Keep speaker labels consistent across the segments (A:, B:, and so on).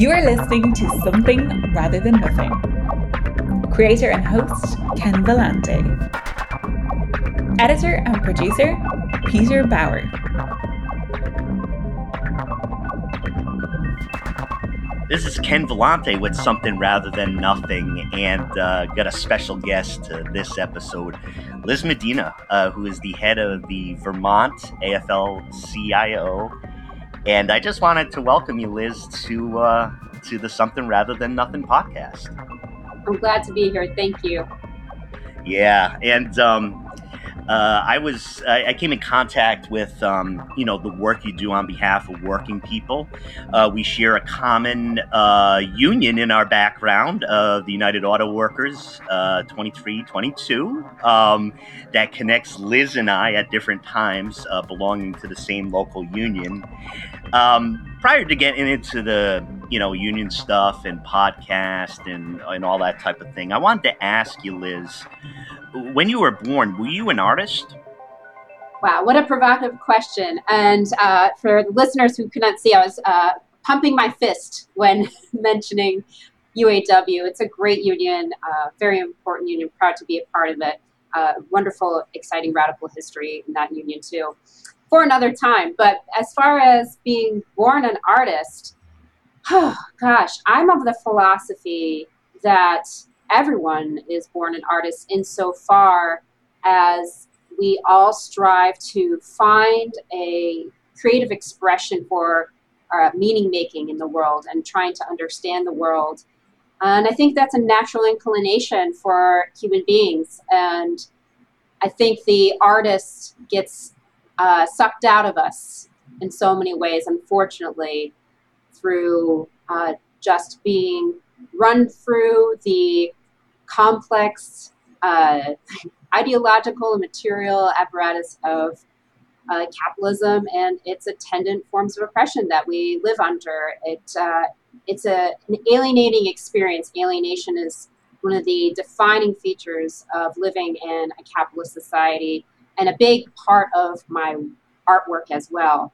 A: You are listening to Something Rather Than Nothing. Creator and host Ken Vellante. Editor and producer Peter Bauer.
B: This is Ken Vellante with Something Rather Than Nothing, and uh, got a special guest to this episode, Liz Medina, uh, who is the head of the Vermont AFL CIO. And I just wanted to welcome you, Liz, to uh, to the Something Rather Than Nothing podcast.
C: I'm glad to be here. Thank you.
B: Yeah, and um, uh, I was I, I, came in contact with um, you know the work you do on behalf of working people. Uh, we share a common uh, union in our background of the United Auto Workers uh, 2322 um, that connects Liz and I at different times uh, belonging to the same local union. Um, prior to getting into the you know union stuff and podcast and and all that type of thing, I wanted to ask you, Liz when you were born, were you an artist?
C: Wow, what a provocative question. And uh, for the listeners who could not see, I was uh, pumping my fist when mentioning UAW. It's a great union, uh, very important union, proud to be a part of it. Uh, wonderful, exciting, radical history in that union, too, for another time. But as far as being born an artist, oh, gosh, I'm of the philosophy that everyone is born an artist insofar as we all strive to find a creative expression for uh, meaning making in the world and trying to understand the world. And I think that's a natural inclination for human beings. And I think the artist gets uh, sucked out of us in so many ways, unfortunately, through uh, just being run through the complex uh, ideological and material apparatus of uh, capitalism and its attendant forms of oppression that we live under. It, uh, it's a, an alienating experience. Alienation is one of the defining features of living in a capitalist society and a big part of my artwork as well.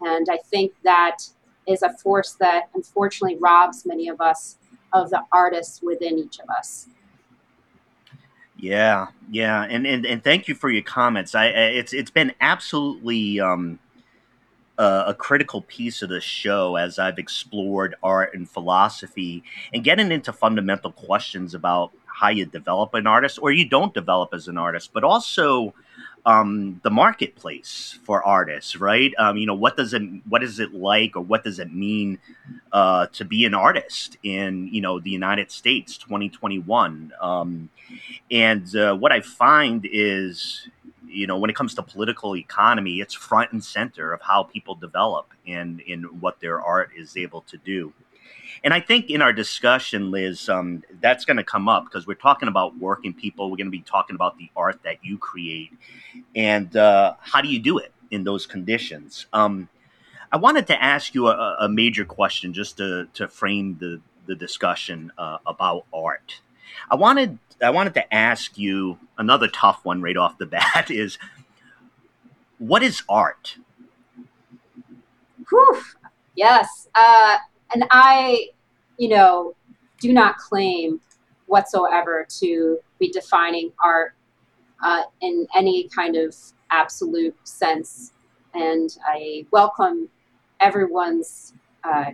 C: And I think that is a force that unfortunately robs many of us of the artists within each of us.
B: Yeah, yeah, and, and and thank you for your comments. I it's it's been absolutely um, uh, a critical piece of the show as I've explored art and philosophy and getting into fundamental questions about how you develop an artist or you don't develop as an artist, but also um, the marketplace for artists, right? Um, you know, what does it what is it like, or what does it mean uh, to be an artist in you know the United States, 2021? Um, and uh, what I find is, you know, when it comes to political economy, it's front and center of how people develop and in what their art is able to do. And I think in our discussion, Liz, um, that's going to come up because we're talking about working people. We're going to be talking about the art that you create and uh, how do you do it in those conditions. Um, I wanted to ask you a, a, major question just to, to frame the, the discussion uh, about art. I wanted I wanted to ask you another tough one right off the bat is what is art?
C: Whew. Yes. Uh, and I, you know, do not claim whatsoever to be defining art uh, in any kind of absolute sense. And I welcome everyone's uh,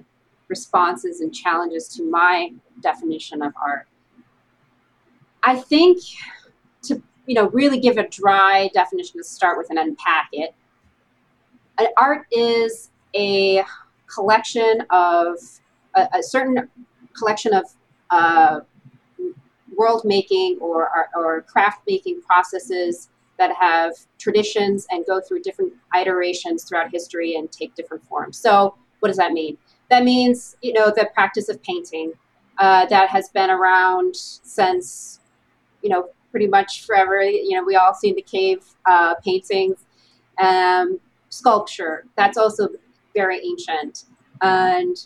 C: responses and challenges to my definition of art. I think to you know really give a dry definition to start with and unpack it. An art is a collection of a, a certain collection of uh, world making or, or, or craft making processes that have traditions and go through different iterations throughout history and take different forms. So, what does that mean? That means, you know, the practice of painting uh, that has been around since, you know, pretty much forever. You know, we all seen the cave uh, paintings. Um, sculpture, that's also very ancient. And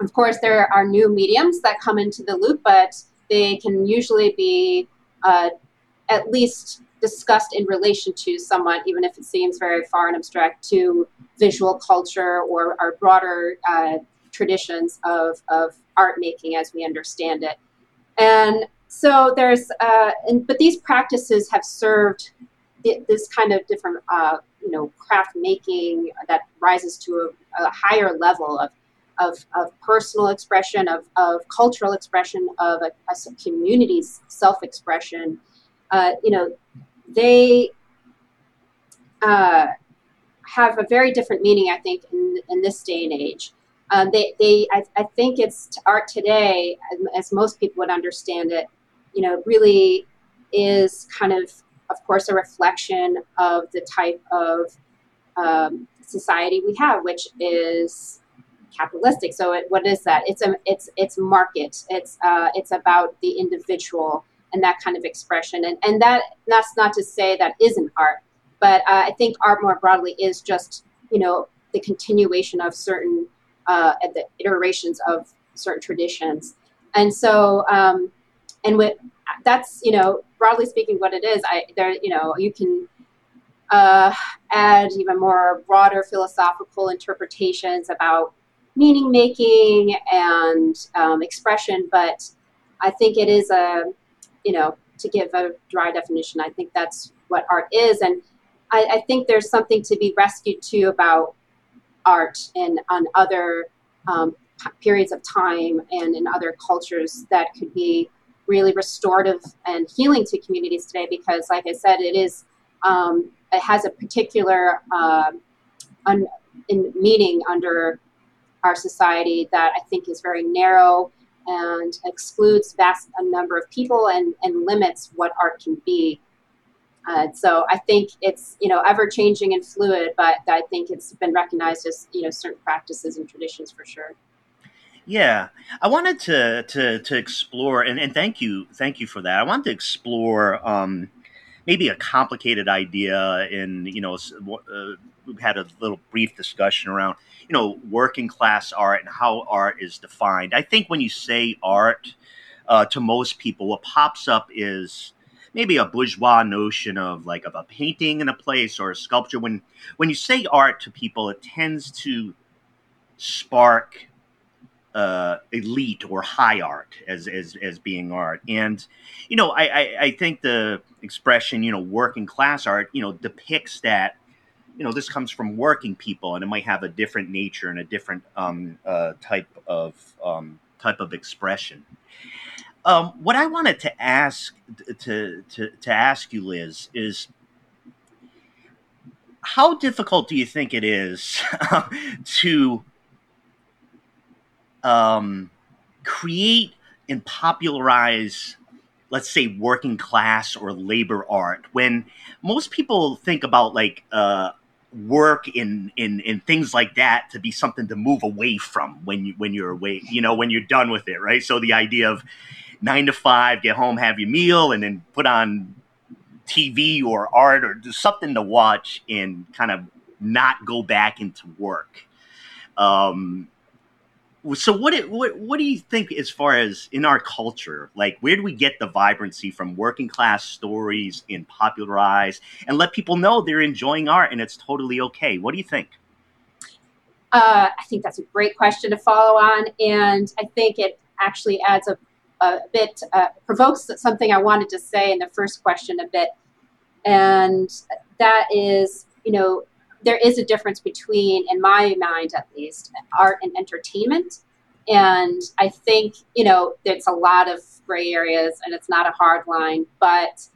C: of course, there are new mediums that come into the loop, but they can usually be uh, at least discussed in relation to someone, even if it seems very far and abstract, to visual culture or our broader uh, traditions of, of art making as we understand it. And so there's, uh, and, but these practices have served this kind of different, uh, you know, craft making that rises to a, a higher level of, of, of, personal expression, of, of cultural expression, of a, a community's self-expression. Uh, you know, they uh, have a very different meaning, I think, in, in this day and age. Um, they, they, I, I think it's art today, as most people would understand it, you know, really is kind of, of course, a reflection of the type of um, society we have, which is capitalistic. So, it, what is that? It's a, it's, it's market. It's, uh, it's about the individual and that kind of expression. And, and that, that's not to say that isn't art, but uh, I think art more broadly is just, you know, the continuation of certain uh, the iterations of certain traditions. And so, um, and that's you know broadly speaking what it is. I there you know you can uh, add even more broader philosophical interpretations about meaning making and um, expression, but I think it is a you know to give a dry definition. I think that's what art is, and I, I think there's something to be rescued too about art and on other um, periods of time and in other cultures that could be really restorative and healing to communities today because like i said it is um, it has a particular uh, un, meaning under our society that i think is very narrow and excludes vast a number of people and, and limits what art can be uh, so I think it's you know ever changing and fluid, but I think it's been recognized as you know certain practices and traditions for sure.
B: Yeah, I wanted to to to explore, and, and thank you, thank you for that. I wanted to explore um, maybe a complicated idea in you know uh, we've had a little brief discussion around you know working class art and how art is defined. I think when you say art uh, to most people, what pops up is maybe a bourgeois notion of like of a painting in a place or a sculpture. When when you say art to people, it tends to spark uh, elite or high art as, as as being art. And you know, I, I, I think the expression you know working class art you know depicts that you know this comes from working people and it might have a different nature and a different um, uh, type of um, type of expression um, what I wanted to ask to, to to ask you, Liz, is how difficult do you think it is to um, create and popularize, let's say, working class or labor art when most people think about like uh, work in, in in things like that to be something to move away from when you when you're away, you know, when you're done with it, right? So the idea of nine to five, get home, have your meal, and then put on TV or art or something to watch and kind of not go back into work. Um, so what, what what do you think as far as in our culture like where do we get the vibrancy from working class stories and popularize and let people know they're enjoying art and it's totally okay? What do you think?
C: Uh, i think that's a great question to follow on and i think it actually adds a a bit uh, provokes something I wanted to say in the first question a bit, and that is, you know, there is a difference between, in my mind at least, art and entertainment. And I think, you know, there's a lot of gray areas and it's not a hard line, but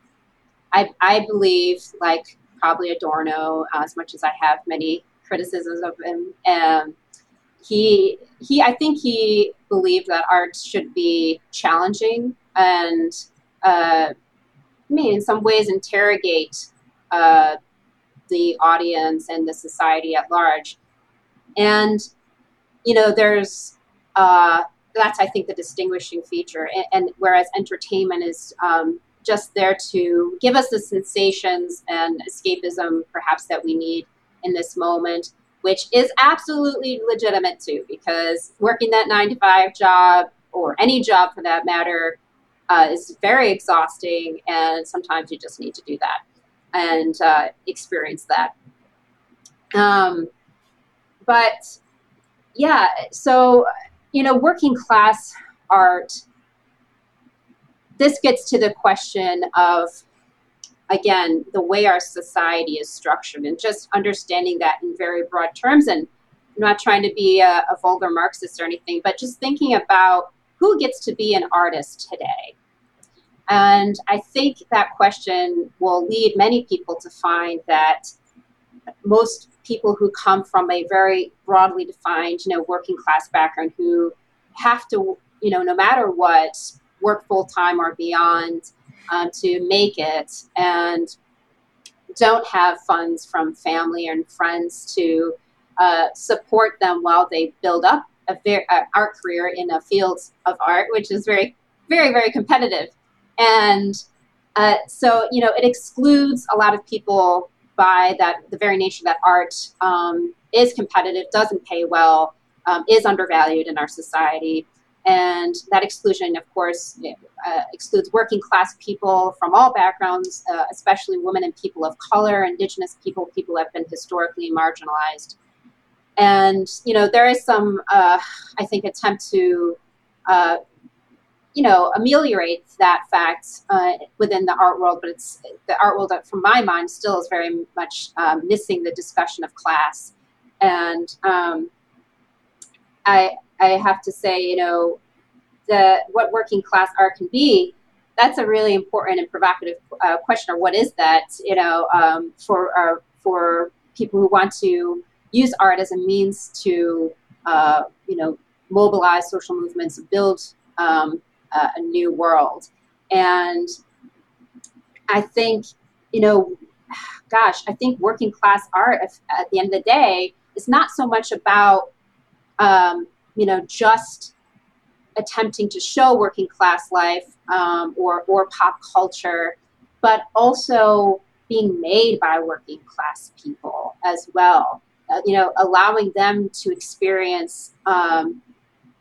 C: I, I believe, like probably Adorno, uh, as much as I have many criticisms of him, um, he he I think he believed that art should be challenging and uh, I mean in some ways interrogate uh, the audience and the society at large. And you know, there's uh, that's I think the distinguishing feature. And, and whereas entertainment is um, just there to give us the sensations and escapism perhaps that we need in this moment which is absolutely legitimate too, because working that nine to five job or any job for that matter uh, is very exhausting, and sometimes you just need to do that and uh, experience that. Um, but yeah, so you know, working class art. This gets to the question of again the way our society is structured and just understanding that in very broad terms and I'm not trying to be a, a vulgar marxist or anything but just thinking about who gets to be an artist today and i think that question will lead many people to find that most people who come from a very broadly defined you know working class background who have to you know no matter what work full time or beyond um, to make it and don't have funds from family and friends to uh, support them while they build up a very, uh, art career in a field of art, which is very, very, very competitive. And uh, so, you know, it excludes a lot of people by that the very nature that art um, is competitive, doesn't pay well, um, is undervalued in our society. And that exclusion, of course, uh, excludes working class people from all backgrounds, uh, especially women and people of color, indigenous people, people who have been historically marginalized. And, you know, there is some, uh, I think, attempt to, uh, you know, ameliorates that fact uh, within the art world, but it's the art world, from my mind, still is very much um, missing the discussion of class. And um, I, I have to say, you know, the what working class art can be. That's a really important and provocative uh, question. Or what is that? You know, um, for uh, for people who want to use art as a means to, uh, you know, mobilize social movements, build um, a new world. And I think, you know, gosh, I think working class art at the end of the day is not so much about um, you know, just attempting to show working class life um, or, or pop culture, but also being made by working class people as well. Uh, you know, allowing them to experience um,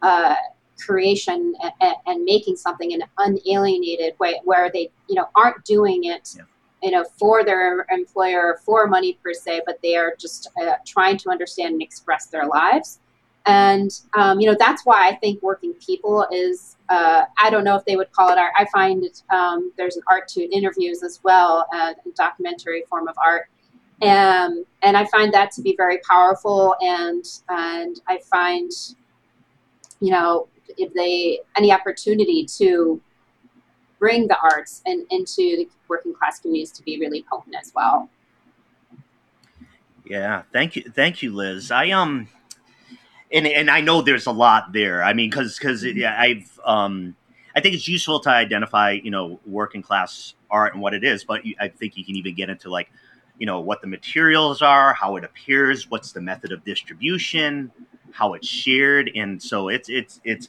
C: uh, creation and, and, making something in an unalienated way, where they, you know, aren't doing it, yeah. you know, for their employer for money per se, but they are just uh, trying to understand and express their lives and um, you know that's why I think working people is uh, I don't know if they would call it art. I find it, um, there's an art to interviews as well, uh, a documentary form of art, and and I find that to be very powerful. And and I find you know if they any opportunity to bring the arts and into the working class communities to be really potent as well.
B: Yeah, thank you, thank you, Liz. I um and and I know there's a lot there. I mean, because because mm-hmm. I've um, I think it's useful to identify you know working class art and what it is, but you, I think you can even get into like you know what the materials are, how it appears, what's the method of distribution, how it's shared, and so it's it's it's.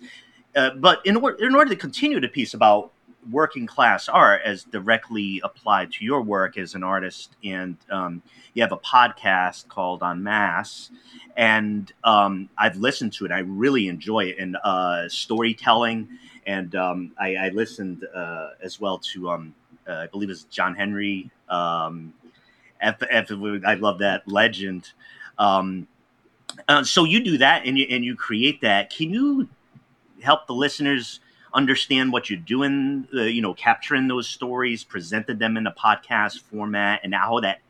B: Uh, but in order in order to continue the piece about working class art as directly applied to your work as an artist and um, you have a podcast called on mass and um, i've listened to it i really enjoy it and uh, storytelling and um, I, I, listened uh, as well to um, uh, i believe it's john henry um, F, F, i love that legend um, uh, so you do that and you, and you create that can you help the listeners understand what you're doing, uh, you know, capturing those stories, presented them in a podcast format, and how that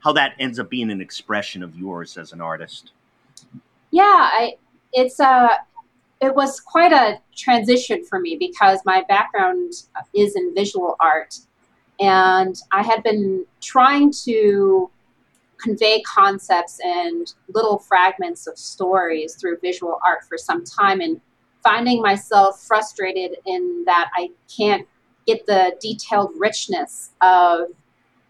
B: how that ends up being an expression of yours as an artist.
C: Yeah, I, it's a uh, it was quite a transition for me because my background is in visual art, and I had been trying to convey concepts and little fragments of stories through visual art for some time and finding myself frustrated in that I can't get the detailed richness of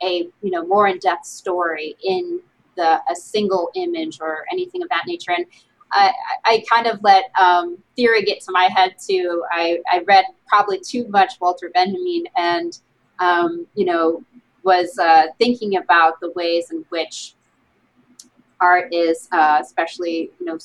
C: a you know more in-depth story in the a single image or anything of that nature and I, I kind of let um, theory get to my head too. I, I read probably too much Walter Benjamin and um, you know was uh, thinking about the ways in which art is, uh, especially you know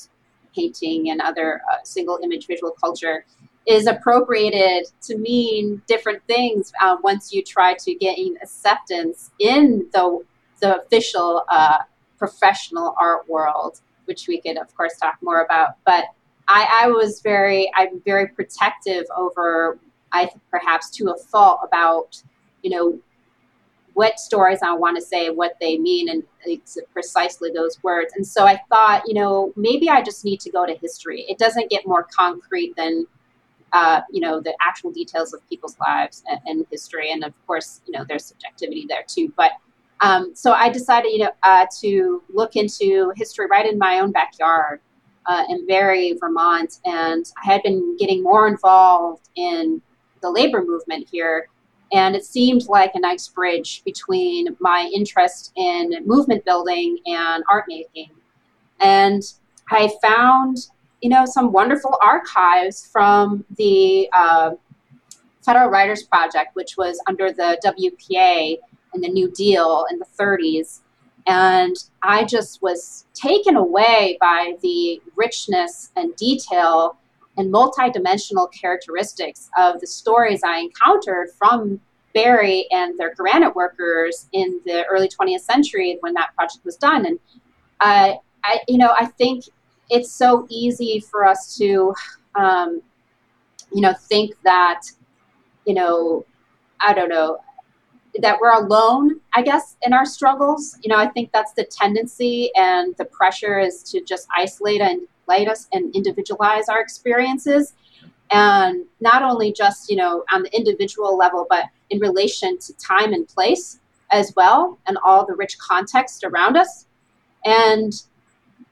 C: painting and other uh, single image visual culture is appropriated to mean different things uh, once you try to gain acceptance in the, the official uh, professional art world which we could, of course, talk more about. But I, I was very, I'm very protective over, I perhaps to a fault about, you know, what stories I want to say, what they mean, and precisely those words. And so I thought, you know, maybe I just need to go to history. It doesn't get more concrete than, uh, you know, the actual details of people's lives and, and, history. And of course, you know, there's subjectivity there too. But um, so I decided, you know, uh, to look into history right in my own backyard uh, in Barre, Vermont. And I had been getting more involved in the labor movement here and it seemed like a nice bridge between my interest in movement building and art making. And I found, you know, some wonderful archives from the uh, Federal Writers Project, which was under the WPA and the New Deal in the 30s. And I just was taken away by the richness and detail and multidimensional characteristics of the stories I encountered from Barre and their granite workers in the early 20th century when that project was done. And uh, I, you know, I think it's so easy for us to, um, you know, think that, you know, I don't know, that we're alone, I guess, in our struggles. You know, I think that's the tendency and the pressure is to just isolate and light us and individualize our experiences. And not only just, you know, on the individual level, but in relation to time and place as well, and all the rich context around us. And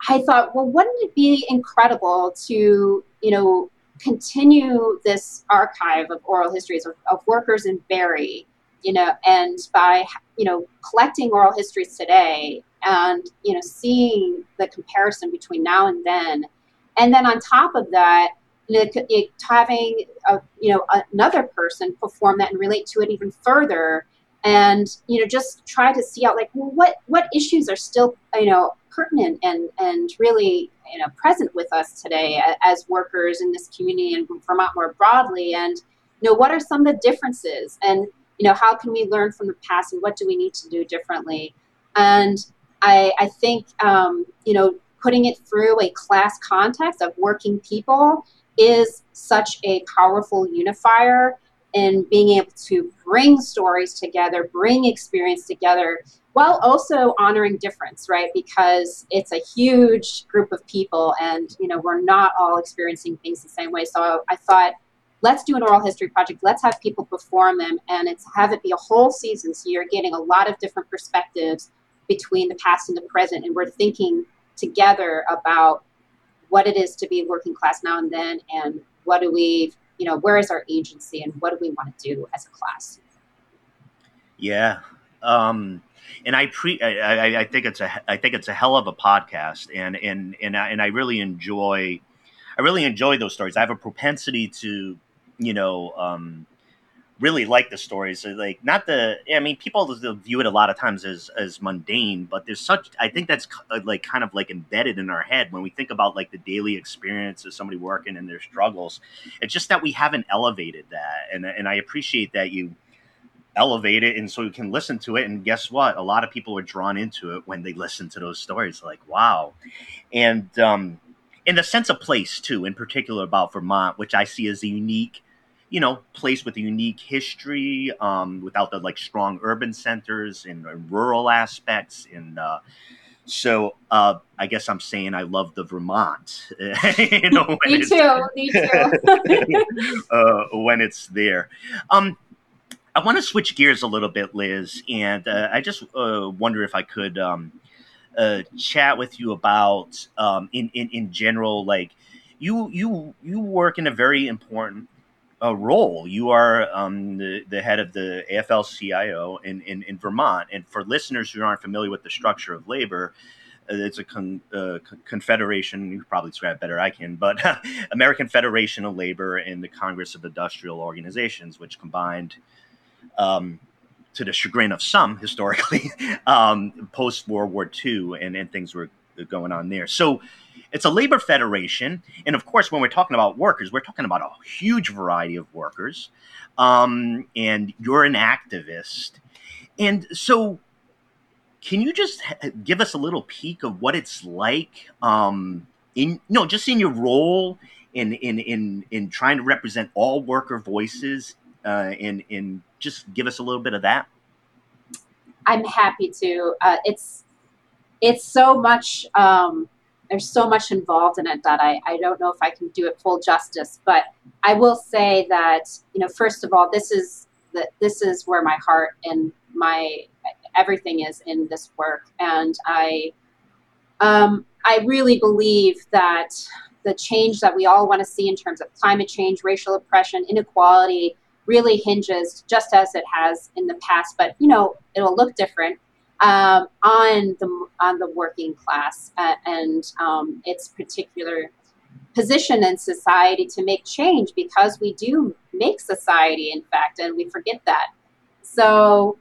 C: I thought, well, wouldn't it be incredible to, you know, continue this archive of oral histories of, of workers in Barre you know, and by you know collecting oral histories today and you know seeing the comparison between now and then, and then on top of that, it, having a, you know another person perform that and relate to it even further, and you know just try to see out like well, what what issues are still you know pertinent and and really you know present with us today as workers in this community and Vermont more broadly, and you know what are some of the differences? And you know how can we learn from the past and what do we need to do differently? And i, I think um, you know putting it through a class context of working people is such a powerful unifier in being able to bring stories together bring experience together while also honoring difference right? Because it's a huge group of people and you know we're not all experiencing things the same way. So i thought let's do an oral history project. Let's have people perform them and it's have it be a whole season. So you're getting a lot of different perspectives between the past and the present. And we're thinking together about what it is to be working class now and then and what do we you know where is our agency and what do we want to do as a class?
B: Yeah. Um and I pre I, I think it's a I think it's a hell of a podcast and and and I, and I really enjoy I really enjoy those stories. I have a propensity to you know, um, really like the stories. Like not the, I mean, people view it a lot of times as as mundane, but there's such. I think that's uh, like kind of like embedded in our head when we think about like the daily experience of somebody working and their struggles. It's just that we haven't elevated that, and and I appreciate that you elevate it and so you can listen to it and guess what a lot of people are drawn into it when they listen to those stories like wow and um in the sense of place too in particular about vermont which i see as a unique you know, place with a unique history, um, without the like strong urban centers and, rural aspects. And uh, so uh, I guess I'm saying I love the Vermont.
C: you know, me too. Me too.
B: uh, when it's there. Um, I want to switch gears a little bit, Liz, and uh, I just uh, wonder if I could um, uh, chat with you about, um, in, in in general, like you you you work in a very important a role. You are um, the, the head of the AFL-CIO in, in, in, Vermont. And for listeners who aren't familiar with the structure of labor, uh, it's a con, uh, confederation. You probably describe better I can, but American Federation of Labor and the Congress of Industrial Organizations, which combined, um, to the chagrin of some historically, um, post World War II, and, and things were going on there. So it's a labor federation, and of course, when we're talking about workers, we're talking about a huge variety of workers. Um, and you're an activist, and so can you just give us a little peek of what it's like um, in no just in your role in in in in trying to represent all worker voices uh, and and just give us a little bit of that
C: i'm happy to uh, it's it's so much um, there's so much involved in it that I, I don't know if I can do it full justice. But I will say that, you know, first of all, this is the, this is where my heart and my everything is in this work. And I um, I really believe that the change that we all want to see in terms of climate change, racial oppression, inequality really hinges just as it has in the past, but you know, it'll look different um, on the on the working class uh, and um, its particular position in society to make change because we do make society in fact and we forget that. So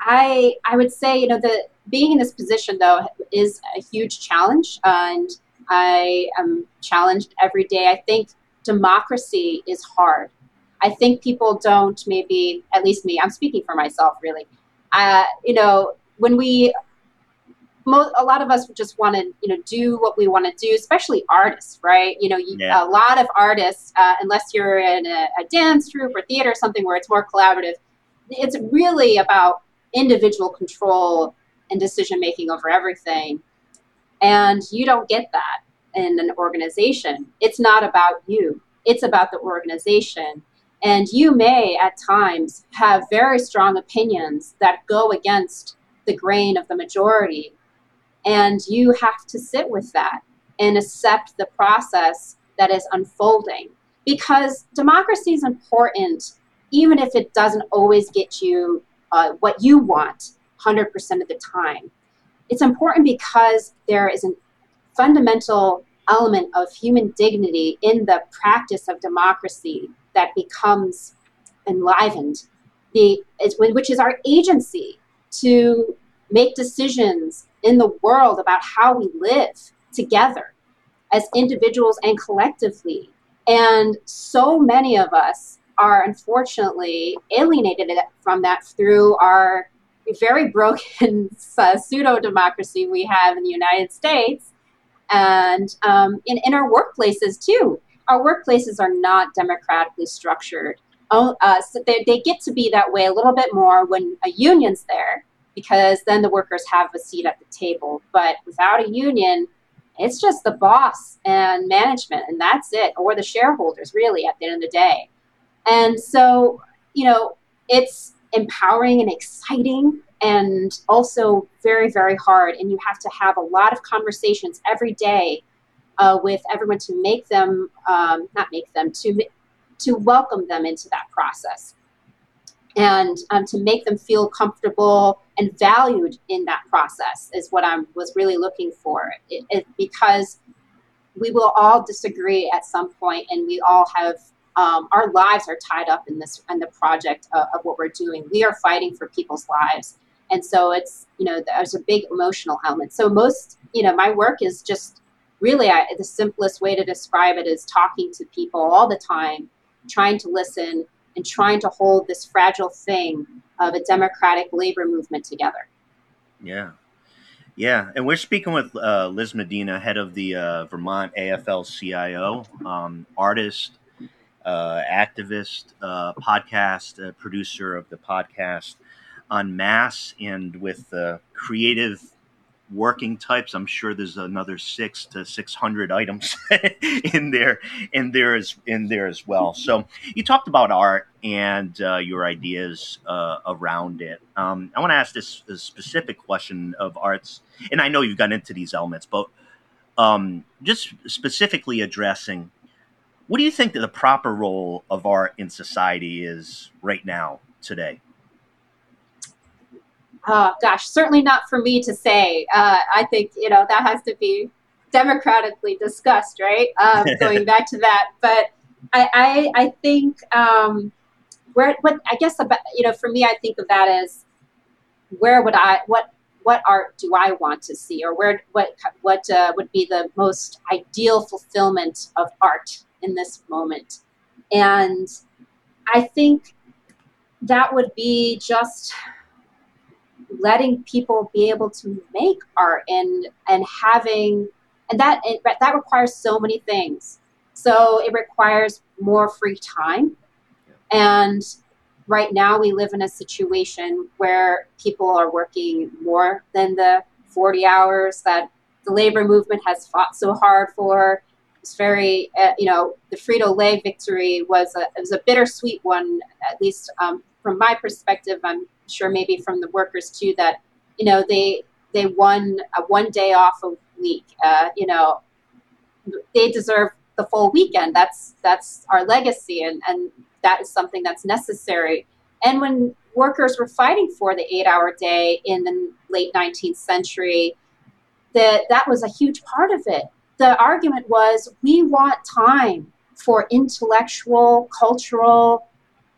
C: i i would say you know the being in this position though is a huge challenge and i am challenged every day. I think democracy is hard. I think people don't maybe at least me i'm speaking for myself really uh, you know when we a lot of us just want to you know do what we want to do especially artists right? You know yeah. a lot of artists uh, unless you're in a, a, dance troupe or theater or something where it's more collaborative it's really about individual control and decision making over everything. And you don't get that in an organization. It's not about you. It's about the organization. And you may at times have very strong opinions that go against the grain of the majority. And you have to sit with that and accept the process that is unfolding. Because democracy is important, even if it doesn't always get you uh, what you want 100% of the time. It's important because there is a fundamental element of human dignity in the practice of democracy that becomes enlivened, the, which is our agency to make decisions in the world about how we live together as individuals and collectively. And so many of us are unfortunately alienated from that through our very broken uh, pseudo democracy we have in the United States and um, in, in our workplaces too. Our workplaces are not democratically structured. Oh, uh, so they, they get to be that way a little bit more when a union's there because then the workers have a seat at the table. But without a union, it's just the boss and management, and that's it, or the shareholders, really, at the end of the day. And so, you know, it's empowering and exciting and also very, very hard. And you have to have a lot of conversations every day uh, with everyone to make them, um, not make them, to, to welcome them into that process and um, to make them feel comfortable and valued in that process is what I was really looking for. It, it, because we will all disagree at some point, and we all have um, our lives are tied up in this in the project of, of, what we're doing. We are fighting for people's lives, and so it's you know there's a big emotional element. So most you know my work is just really I, the simplest way to describe it is talking to people all the time, trying to listen and trying to hold this fragile thing of a democratic labor movement together.
B: Yeah. Yeah, and we're speaking with uh, Liz Medina, head of the uh, Vermont AFL CIO, um, artist, uh, activist, uh, podcast uh, producer of the podcast on mass, and with the creative working types. I'm sure there's another six to six hundred items in there, in there as in there as well. So you talked about art and uh, your ideas uh, around it. Um, I want to ask this, specific question of arts, and I know you've gotten into these elements, but um, just specifically addressing. What do you think that the proper role of art in society is right now today?
C: Oh gosh, certainly not for me to say. Uh, I think you know that has to be democratically discussed, right? Um, going back to that, but I I, I think um, where what I guess about you know for me I think of that as where would I what what art do I want to see, or where what what uh, would be the most ideal fulfillment of art in this moment? And I think that would be just letting people be able to make art and and having and that it, that requires so many things. So it requires more free time, and right now we live in a situation where people are working more than the 40 hours that the labor movement has fought so hard for. It's very, uh, you know, the Frito Lay victory was a, was a bittersweet one, at least um, from my perspective. I'm sure maybe from the workers too, that, you know, they, they won a one day off a week. Uh, you know, they deserve the full weekend. That's, that's our legacy. And, and that is something that's necessary. And when workers were fighting for the eight hour day in the late 19th century, that, that was a huge part of it. The argument was we want time for intellectual, cultural,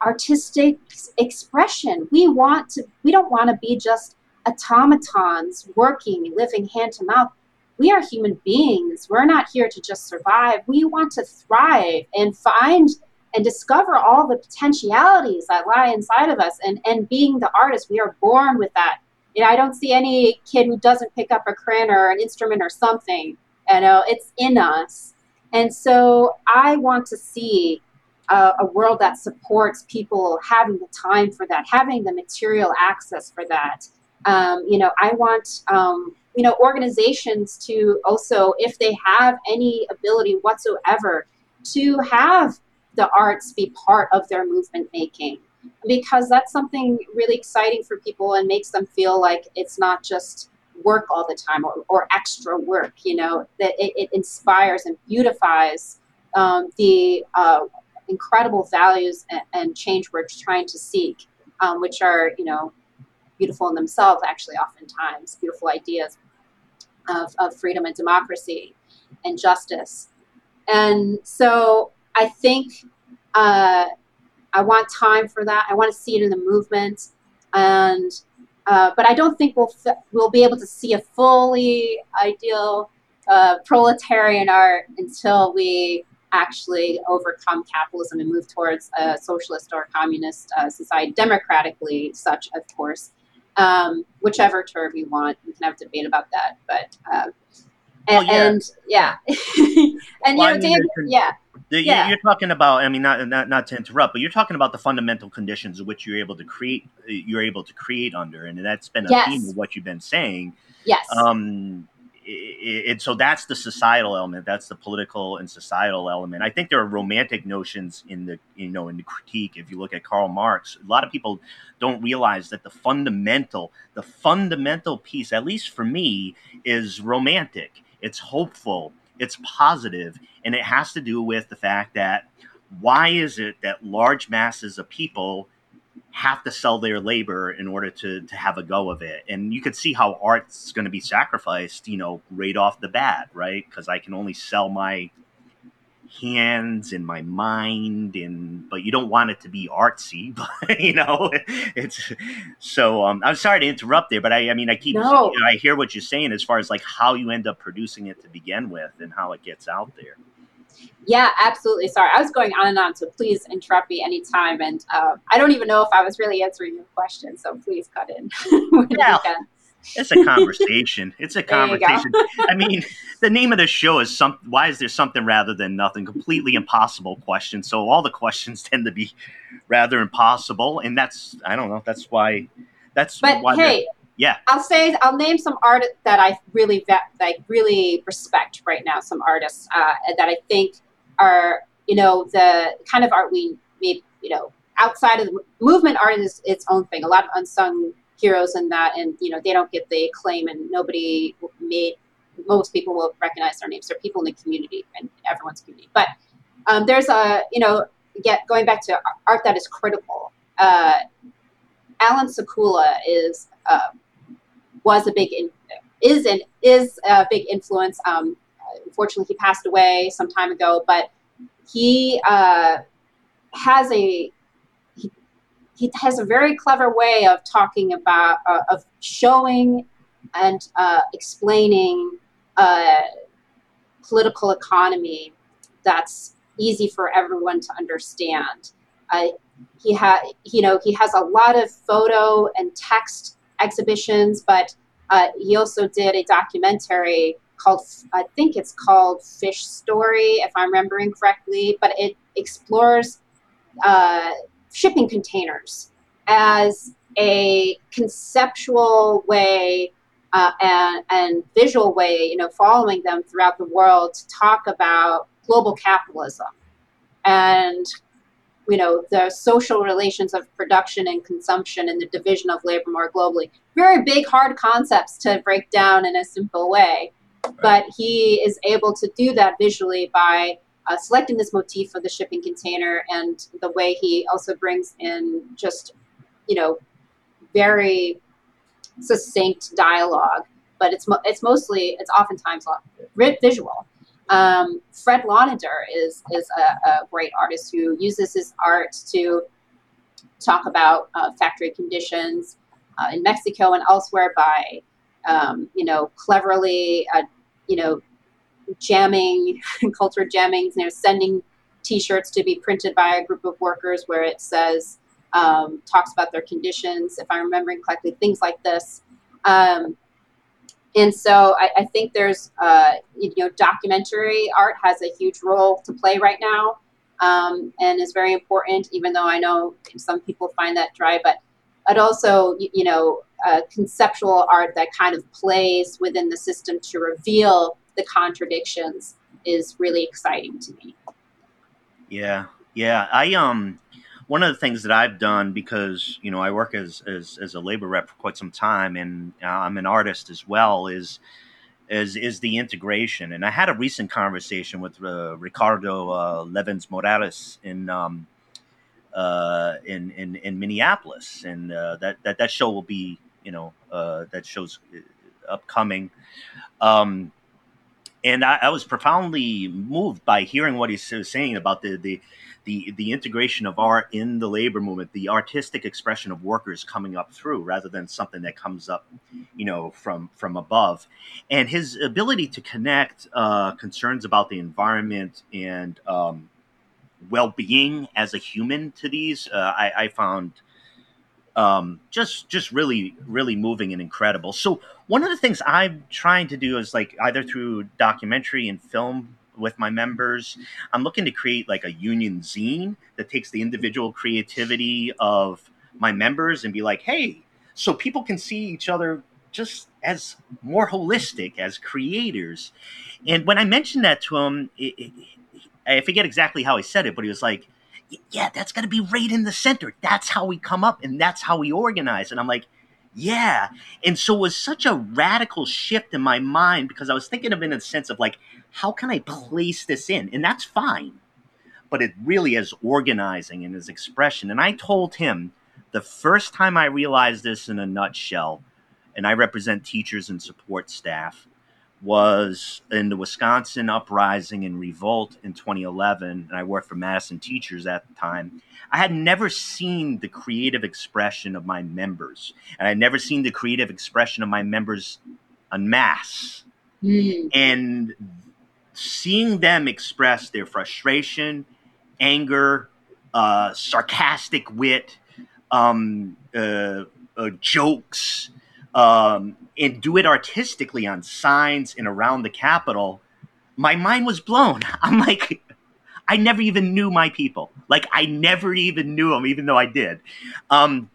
C: artistic expression. We want to, we don't want to be just automatons working, living hand to mouth. We are human beings. We're not here to just survive. We want to thrive and find and discover all the potentialities that lie inside of us. And, and being the artist, we are born with that. You know, I don't see any kid who doesn't pick up a crayon or an instrument or something. You know, it's in us. And so I want to see a, a world that supports people having the time for that, having the material access for that. Um, you know, I want um, you know organizations to also, if they have any ability whatsoever, to have the arts be part of their movement making because that's something really exciting for people and makes them feel like it's not just work all the time or, or extra work you know that it, it inspires and beautifies um, the uh, incredible values and, and, change we're trying to seek um, which are you know beautiful in themselves actually oftentimes beautiful ideas of, of freedom and democracy and justice and so I think uh, I want time for that. I want to see it in the movement, and uh, but I don't think we'll we'll be able to see a fully ideal uh, proletarian art until we actually overcome capitalism and move towards a socialist or communist uh, society, democratically such, of course. Um, whichever term you want, we can have a debate about that. But uh, and, well, yeah. and yeah, and well, you know, David, yeah.
B: The, yeah. You're talking about, I mean, not, not not to interrupt, but you're talking about the fundamental conditions of which you're able to create. You're able to create under, and that's been a yes. theme of what you've been saying.
C: Yes.
B: Um, and so that's the societal element. That's the political and societal element. I think there are romantic notions in the you know in the critique. If you look at Karl Marx, a lot of people don't realize that the fundamental, the fundamental piece, at least for me, is romantic. It's hopeful it's positive, and it has to do with the fact that why is it that large masses of people have to sell their labor in order to to have a go of it. And you could see how art's going to be sacrificed you know right off the bat right? Because i can only sell my hands and my mind and but you don't want it to be artsy but you know it's so um i'm sorry to interrupt there but i i mean i keep no. you know, i hear what you're saying as far as like how you end up producing it to begin with and how it gets out there
C: yeah absolutely sorry i was going on and on so please interrupt me anytime and uh, i don't even know if i was really answering your question so please cut in
B: yeah. It's a conversation. it's a conversation. I mean, the name of the show is some. Why is there something rather than nothing? Completely impossible question. So all the questions tend to be rather impossible, and that's I don't know. That's why. That's
C: but
B: why
C: hey,
B: yeah.
C: I'll say I'll name some artists that I really I really respect right now. Some artists uh, that I think are you know the kind of art we maybe you know outside of the movement art is its own thing. A lot of unsung heroes in that, and you know they don't get the acclaim, and nobody made most people will recognize their names. They're people in the community and everyone's community. But um, there's a you know get going back to art that is critical. Uh, Allan Sekula is uh, was a big in, is an is a big influence. Um, unfortunately, he passed away some time ago, but he uh, has a he has a very clever way of talking about uh, of showing and uh, explaining uh, political economy that's easy for everyone to understand. He had, you know, he has a lot of photo and text exhibitions, but uh, he also did a documentary called, I think it's called Fish Story, if I'm remembering correctly, but it explores uh, shipping containers as a conceptual way uh, and, and visual way, you know, following them throughout the world to talk about global capitalism. And you know the social relations of production and consumption and the division of labor more globally very big hard concepts to break down in a simple way right. but he is able to do that visually by uh, selecting this motif of the shipping container and the way he also brings in just you know very succinct dialogue but it's mo- it's mostly it's oftentimes visual um, Fred Lonidier is is a, a, great artist who uses his art to talk about uh, factory conditions uh, in Mexico and elsewhere by um, you know cleverly uh, you know jamming culture jamming you know sending T-shirts to be printed by a group of workers where it says um, talks about their conditions if I'm remembering correctly things like this. Um, and so I, I think there's, uh, you know, documentary art has a huge role to play right now um, and is very important, even though I know some people find that dry. But, but also, you know, uh, conceptual art that kind of plays within the system to reveal the contradictions is really exciting to me.
B: Yeah, yeah. I um, one of the things that I've done because you know I work as as, as a labor rep for quite some time, and uh, I'm an artist as well. Is is is the integration? And I had a recent conversation with uh, Ricardo uh, Levins Morales in. Um, uh, in, in in Minneapolis, and uh, that that that show will be, you know, uh, that show's upcoming. Um, and I, I, was profoundly moved by hearing what he was saying about the the the the integration of art in the labor movement, the artistic expression of workers coming up through, rather than something that comes up, you know, from from above, and his ability to connect uh, concerns about the environment and um, well-being as a human to these, uh, I, I, found um, just just really really moving and incredible. So one of the things I'm trying to do is like either through documentary and film with my members. I'm looking to create like a union zine that takes the individual creativity of my members and be like, hey, so people can see each other just as more holistic as creators. And when I mentioned that to him, it, it, I forget exactly how he said it, but he was like, yeah, that's got to be right in the center. That's how we come up and that's how we organize. And I'm like, yeah. And so it was such a radical shift in my mind because I was thinking of it in a sense of like, how can I place this in? And that's fine. But it really is organizing in his expression. And I told him the first time I realized this in a nutshell, and I represent teachers and support staff, was in the Wisconsin uprising and revolt in 2011. And I worked for Madison Teachers at the time. I had never seen the creative expression of my members, and I'd never seen the creative expression of my members en masse. Mm. And seeing them express their frustration, anger, uh, sarcastic wit, um, uh, uh, jokes, um, and do it artistically on signs and around the Capitol, my mind was blown. I'm like, I never even knew my people. Like, I never even knew them, even though I did. Um,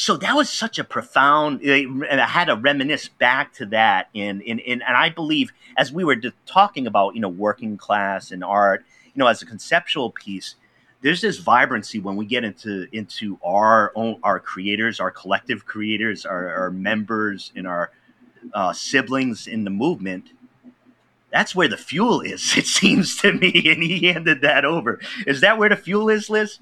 B: so that was such a profound and i had to reminisce back to that and, and, and, and i believe as we were talking about you know working class and art you know as a conceptual piece there's this vibrancy when we get into into our own our creators our collective creators our, our members and our uh, siblings in the movement. That's where the fuel is it seems to me and he handed that over. Is that where the fuel is liz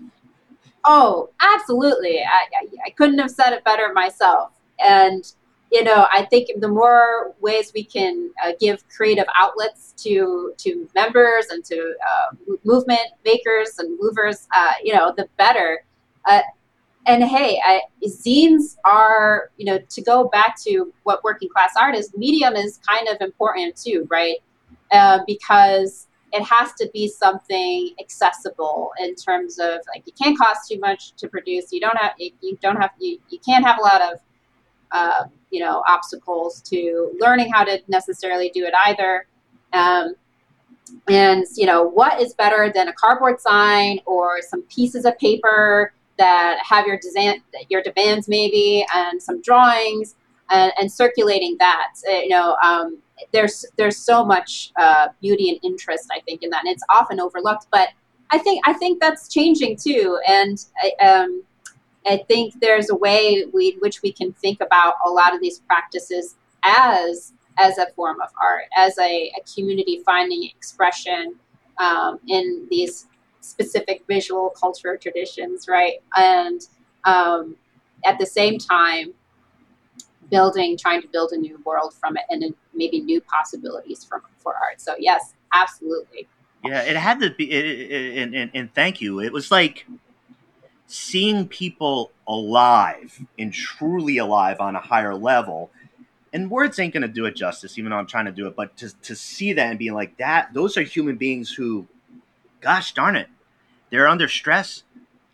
C: Oh, absolutely. I, I, I couldn't have said it better myself. And, you know, I think the more ways we can uh, give creative outlets to to members and to uh, movement makers and movers, uh, you know, the better. Uh, and hey, I, zines are, you know, to go back to what working class art is, medium is kind of important too, right? Uh, because it has to be something accessible in terms of like it can't cost too much to produce you don't have you don't have you, you can't have a lot of uh, you know obstacles to learning how to necessarily do it either. Um, and you know what is better than a cardboard sign or some pieces of paper that have your design, your demands maybe, and some drawings, and, and circulating that. You know, um, there's there's so much uh, beauty and interest I think in that, and it's often overlooked. But I think I think that's changing too, and um, I think there's a way we, which we can think about a lot of these practices as as a form of art, as a, a community finding expression um, in these specific visual culture traditions, right? And um, at the same time, building, trying to build a new world from it and maybe new possibilities from, for art. So, yes, absolutely.
B: Yeah, it had to be, it, it, and, and, and thank you. It was like seeing people alive and truly alive on a higher level and words ain't going to do it justice, even though I'm trying to do it. But to, to see that and being like that, those are human beings who, gosh darn it, they're under stress.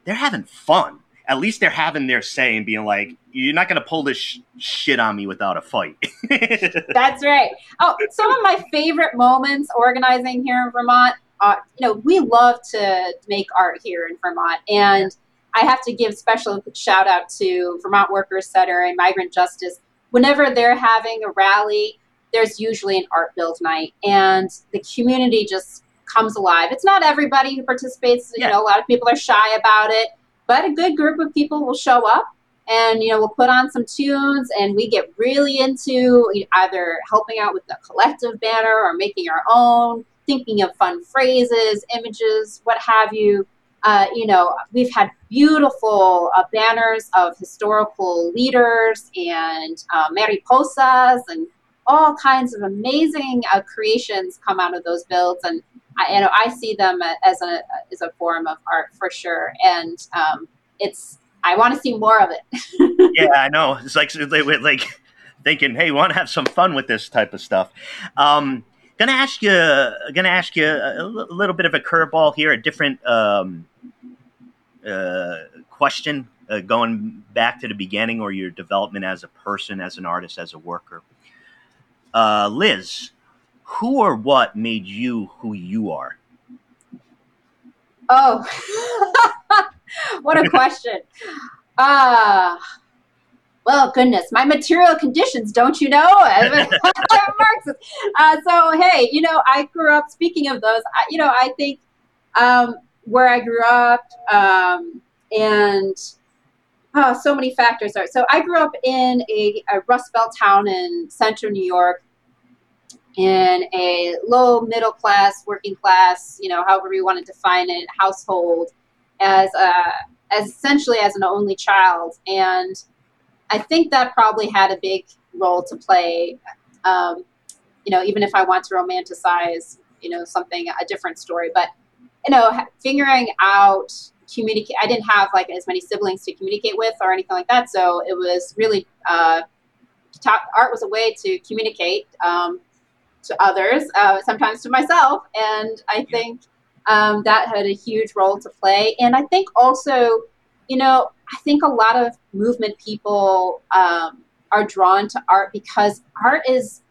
B: They're having fun. At least they're having their say and being like, you're not going to pull this sh- shit on me without a fight.
C: That's right. Oh, some of my favorite moments organizing here in Vermont. Uh, you know, we love to make art here in Vermont, and I have to give special shout out to Vermont Workers Center and Migrant Justice whenever they're having a rally, there's usually an art build night, and the community just comes alive. It's not everybody who participates. You know, a lot of people are shy about it, but a good group of people will show up and you know we'll put on some tunes and we get really into either helping out with the collective banner or making our own thinking of fun phrases images what have you uh, you know, we've had beautiful uh, banners of historical leaders and uh, mariposas and all kinds of amazing uh, creations come out of those builds. And I, you know, I see them as a as a form of art for sure. And um, it's I want to see more of
B: it. yeah, I know. It's like like thinking, hey, want to have some fun with this type of stuff. Um, gonna ask you, gonna ask you a, a little bit of a curveball here, a different um, uh, question, uh, going back to the beginning or your development as a person, as an artist, as a worker. Uh, Liz, who or what made you who you are?
C: Oh, what a question. Uh, well, goodness, my material conditions, don't you know? uh, so, hey, you know, I grew up, speaking of those, I, you know, I think um, where I grew up um, and oh, so many factors are. So I grew up in a, a Rust Belt town in central New York in a low middle class, working class, you know, however you want to define it, household as a, as essentially as an only child. And I think that probably had a big role to play. Um, you know, even if I want to romanticize, you know, something, a different story, but you know, figuring out communicate. I didn't have like as many siblings to communicate with or anything like that, so it was really uh, art was a way to communicate um, to others, uh, sometimes to myself, and I think um, that had a huge role to play. And I think also, you know, I think a lot of movement people um, are drawn to art because art is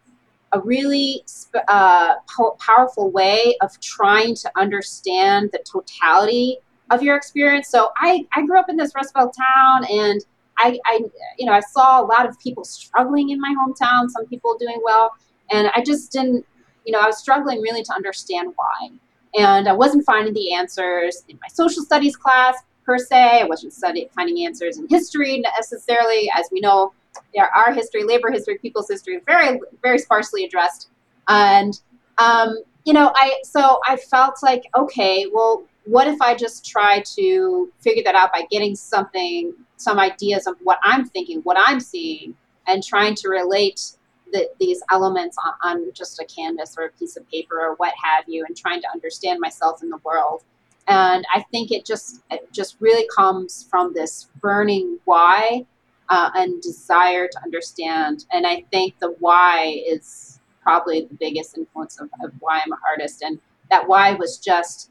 C: a really uh, powerful way of trying to understand the totality of your experience. So I, I grew up in this Rust Belt town and I, I, you know, I saw a lot of people struggling in my hometown, some people doing well. And I just didn't, you know, I was struggling really to understand why. And I wasn't finding the answers in my social studies class per se. I wasn't studying, finding answers in history necessarily. As we know, there our history, labor history, people's history, very very sparsely addressed. And um, you know, I so I felt like okay, well, what if I just try to figure that out by getting something, some ideas of what I'm thinking, what I'm seeing, and trying to relate the, these elements on, on just a canvas or a piece of paper or what have you, and trying to understand myself in the world. And I think it just it just really comes from this burning why uh, and desire to understand. And I think the why is probably the biggest influence of, of why I'm an artist. And that why was just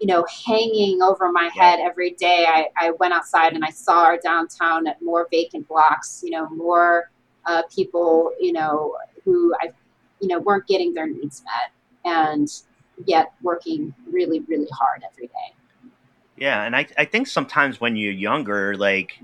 C: you know, hanging over my head every day. I, I went outside and I saw our downtown at more vacant blocks, you know, more uh, people, you know, who I, you know, weren't getting their needs met and yet working really, really hard every day.
B: Yeah. And I, I think sometimes when you're younger, like,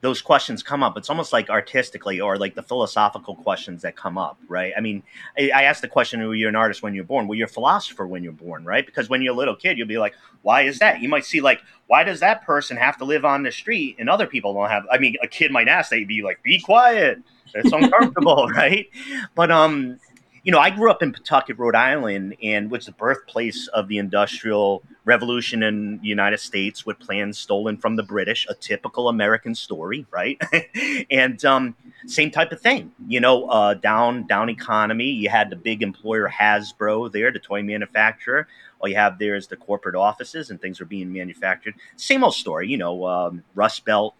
B: those questions come up. It's almost like artistically or like the philosophical questions that come up, right? I mean, I, I asked the question, were you an artist when you're born? Well, you're a philosopher when you're born, right? Because when you're a little kid, you'll be like, why is that? You might see like, why does that person have to live on the street and other people don't have? I mean, a kid might ask that, you'd be like, be quiet. It's uncomfortable, right? But um, you know, I grew up in Pawtucket, Rhode Island, and was the birthplace of the Industrial Revolution in United States with plans stolen from the British, a typical American story, right? and um, same type of thing, you know, uh, down down economy. You had the big employer Hasbro there, the toy manufacturer. All you have there is the corporate offices, and things are being manufactured. Same old story, you know, um, Rust Belt,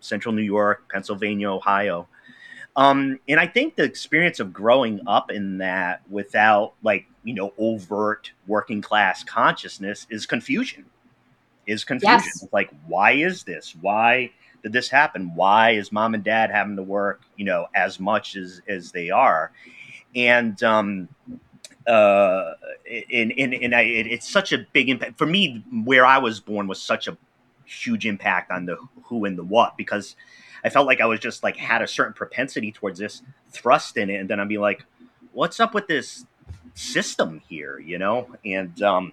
B: Central New York, Pennsylvania, Ohio. Um, and I think the experience of growing up in that without like, you know, overt working class consciousness is confusion. Is confusion. Yes. Like, why is this? Why did this happen? Why is mom and dad having to work, you know, as much as as they are? And um uh and and, and I, it, it's such a big impact for me where I was born was such a huge impact on the who and the what because I felt like I was just like had a certain propensity towards this thrust in it, and then I'd be like, "What's up with this system here?" You know, and um,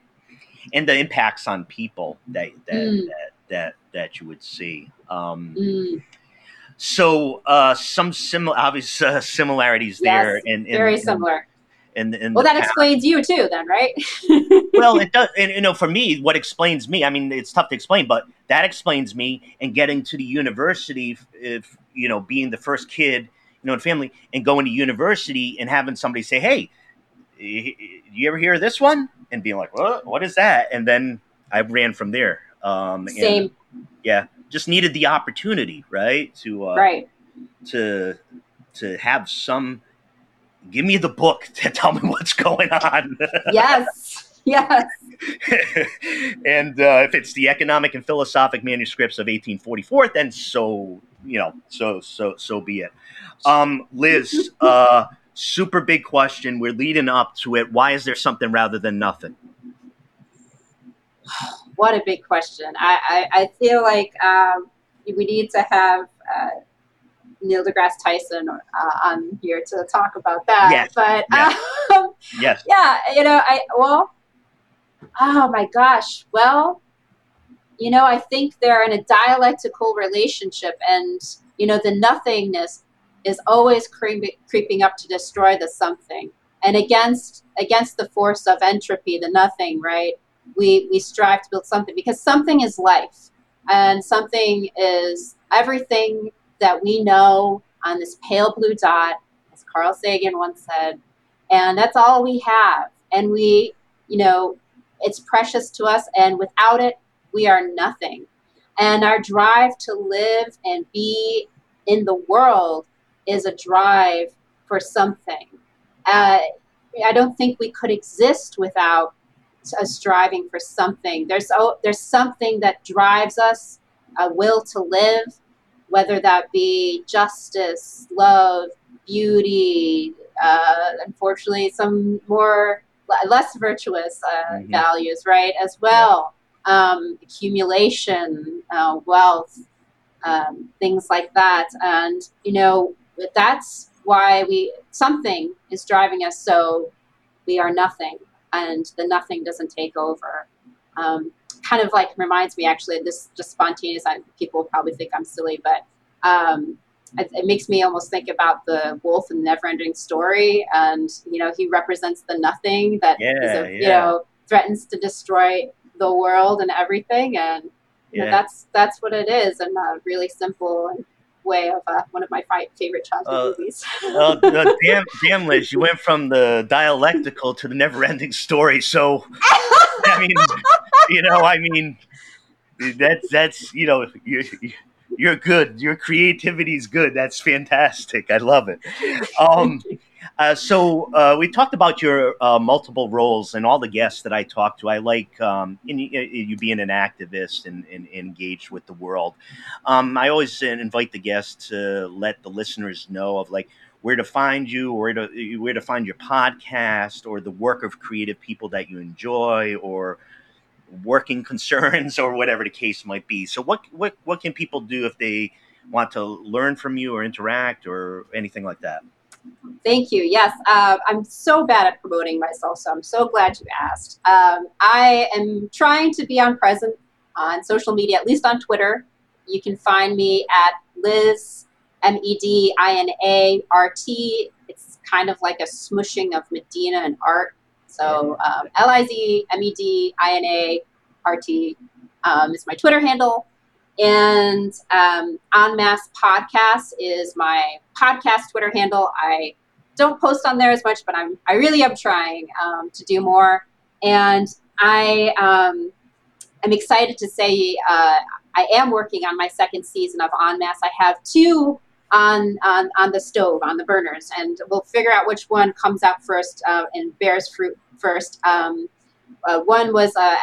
B: and the impacts on people that that mm. that, that that you would see. Um, mm. So uh, some similar, obvious uh, similarities yes, there, and
C: very similar.
B: And, and
C: well, that past. explains you too, then, right?
B: well, it does. And you know, for me, what explains me? I mean, it's tough to explain, but that explains me. And getting to the university, if you know, being the first kid, you know, in family, and going to university and having somebody say, "Hey, you ever hear this one?" And being like, "What? What is that?" And then I ran from there. Um,
C: Same.
B: And, yeah, just needed the opportunity, right? To uh,
C: right
B: to to have some give me the book to tell me what's going on.
C: yes. Yes.
B: and uh, if it's the economic and philosophic manuscripts of 1844, then so you know, so so so be it. Um, Liz, uh, super big question. We're leading up to it. Why is there something rather than nothing?
C: What a big question. I I, I feel like um, we need to have. Uh, Neil deGrasse Tyson uh, on here to talk about that.
B: Yes.
C: But
B: yes.
C: Um,
B: yes.
C: yeah, you know, I well, oh my gosh, well, you know, I think they're in a dialectical relationship, and you know, the nothingness is always creeping, creeping up to destroy the something, and against against the force of entropy, the nothing, right? We we strive to build something because something is life, and something is everything that we know on this pale blue dot, as Carl Sagan once said, and that's all we have. And we, you know, it's precious to us, and without it, we are nothing. And our drive to live and be in the world is a drive for something. Uh, I don't think we could exist without us striving for something. There's oh, there's something that drives us, a will to live, whether that be justice, love, beauty, uh, unfortunately, some more less virtuous uh, mm-hmm. values, right? As well, yeah. um, accumulation, uh, wealth, um, things like that, and you know that's why we something is driving us so we are nothing, and the nothing doesn't take over. Um, kind of like reminds me actually this just spontaneous I, people probably think i'm silly but um, it, it, makes me almost think about the wolf in the never ending story and you know he represents the nothing that
B: yeah,
C: a, yeah. you know threatens to destroy the world and everything and yeah. know, that's that's what it is and a really simple way of uh, one of my favorite childhood uh, movies.
B: uh, damn, damn, Liz, you went from the dialectical to the never-ending story. So, I mean, you know, I mean, that's that's you know, you, you're good. Your creativity is good. That's fantastic. I love it. Um, Uh, so uh, we talked about your uh, multiple roles and all the guests that I talked to. I like um, in, in, you being an activist and, and, engaged with the world. Um, I always invite the guests to let the listeners know of like where to find you, where to where to find your podcast, or the work of creative people that you enjoy, or working concerns, or whatever the case might be. So, what what what can people do if they want to learn from you, or interact, or anything like that?
C: Thank you. Yes, uh, I'm so bad at promoting myself, so I'm so glad you asked. Um, I am trying to be on present on social media, at least on Twitter. You can find me at Liz M E D I N A R T. It's kind of like a smushing of Medina and art. So um, L I Z M E D I N A R T um, is my Twitter handle. And um, En Masse Podcast is my podcast Twitter handle. I don't post on there as much, but I'm I really am trying um, to do more. And I um, am excited to say uh, I am working on my second season of En Masse. I have two on, on, on the stove, on the burners, and we'll figure out which one comes out first uh, and bears fruit first. Um, uh, one was uh,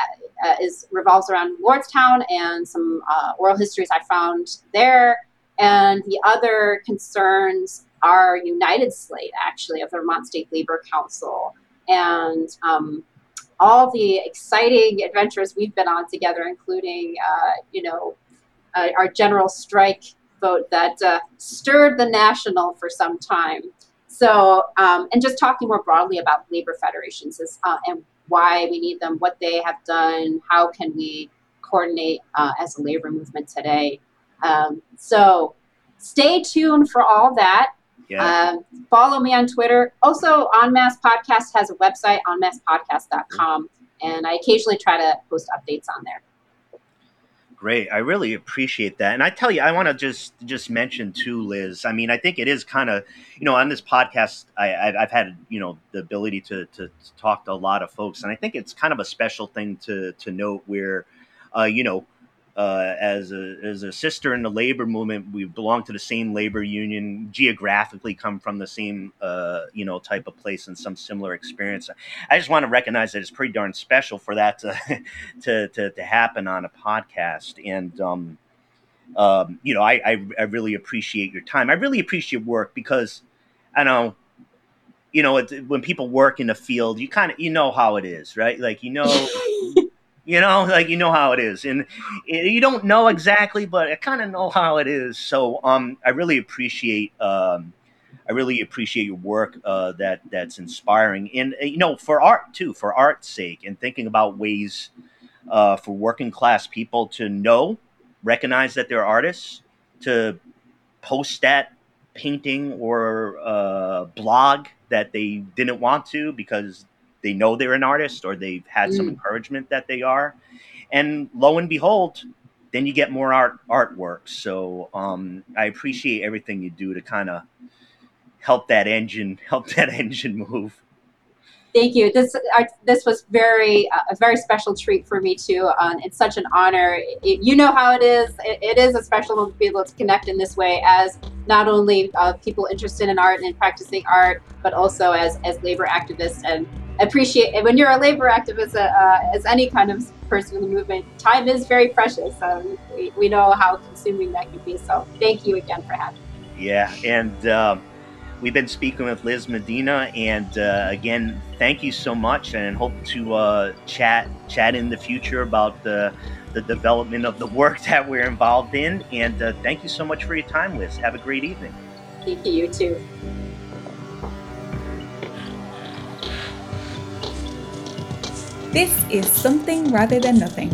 C: uh is revolves around Lordstown and some uh, oral histories I found there, and the other concerns are United Slate, actually, of the Vermont State Labor Council, and um, all the exciting adventures we've been on together, including, uh, you know, our general strike vote that uh, stirred the national for some time. So, um, and just talking more broadly about labor federations is, uh, and why we need them, what they have done, how can we coordinate uh, as a labor movement today. Um, so, stay tuned for all that. Yeah. Um, follow me on Twitter. Also, En Masse Podcast has a website, enmassepodcast.com, and I occasionally try to post updates on there.
B: Great. I really appreciate that. And I tell you, I want to just just mention too, Liz. I mean, I think it is kind of, you know, on this podcast, I, have had, you know, the ability to, to, to talk to a lot of folks, and I think it's kind of a special thing to to note where, uh, you know, uh, as a as a sister in the labor movement, we belong to the same labor union, geographically come from the same uh, you know type of place and some similar experience. I just want to recognize that it's pretty darn special for that to to, to, to happen on a podcast, and um, um, you know I, I I really appreciate your time. I really appreciate work because I know you know when people work in the field, you kind of you know how it is, right? Like you know. You know, like you know how it is, and you don't know exactly, but I kind of know how it is. So, um, I really appreciate, um, I really appreciate your work. Uh, that that's inspiring, and uh, you know, for art too, for art's sake, and thinking about ways uh, for working class people to know, recognize that they're artists, to post that painting or uh, blog that they didn't want to because they know they're an artist or they've had mm. some encouragement that they are and lo and behold then you get more art artwork so um, i appreciate everything you do to kind of help that engine help that engine move
C: Thank you. This uh, this was very uh, a very special treat for me too. Uh, it's such an honor. It, you know how it is. It, it is a special to be able to connect in this way as not only uh, people interested in art and practicing art, but also as as labor activists and appreciate it. when you're a labor activist uh, uh, as any kind of person in the movement. Time is very precious. Um, we, we know how consuming that can be. So thank you again for having
B: me. Yeah, and. Um, We've been speaking with Liz Medina, and uh, again, thank you so much, and hope to uh, chat chat in the future about the the development of the work that we're involved in. And uh, thank you so much for your time, Liz. Have a great evening.
C: Thank you. You too.
A: This is something rather than nothing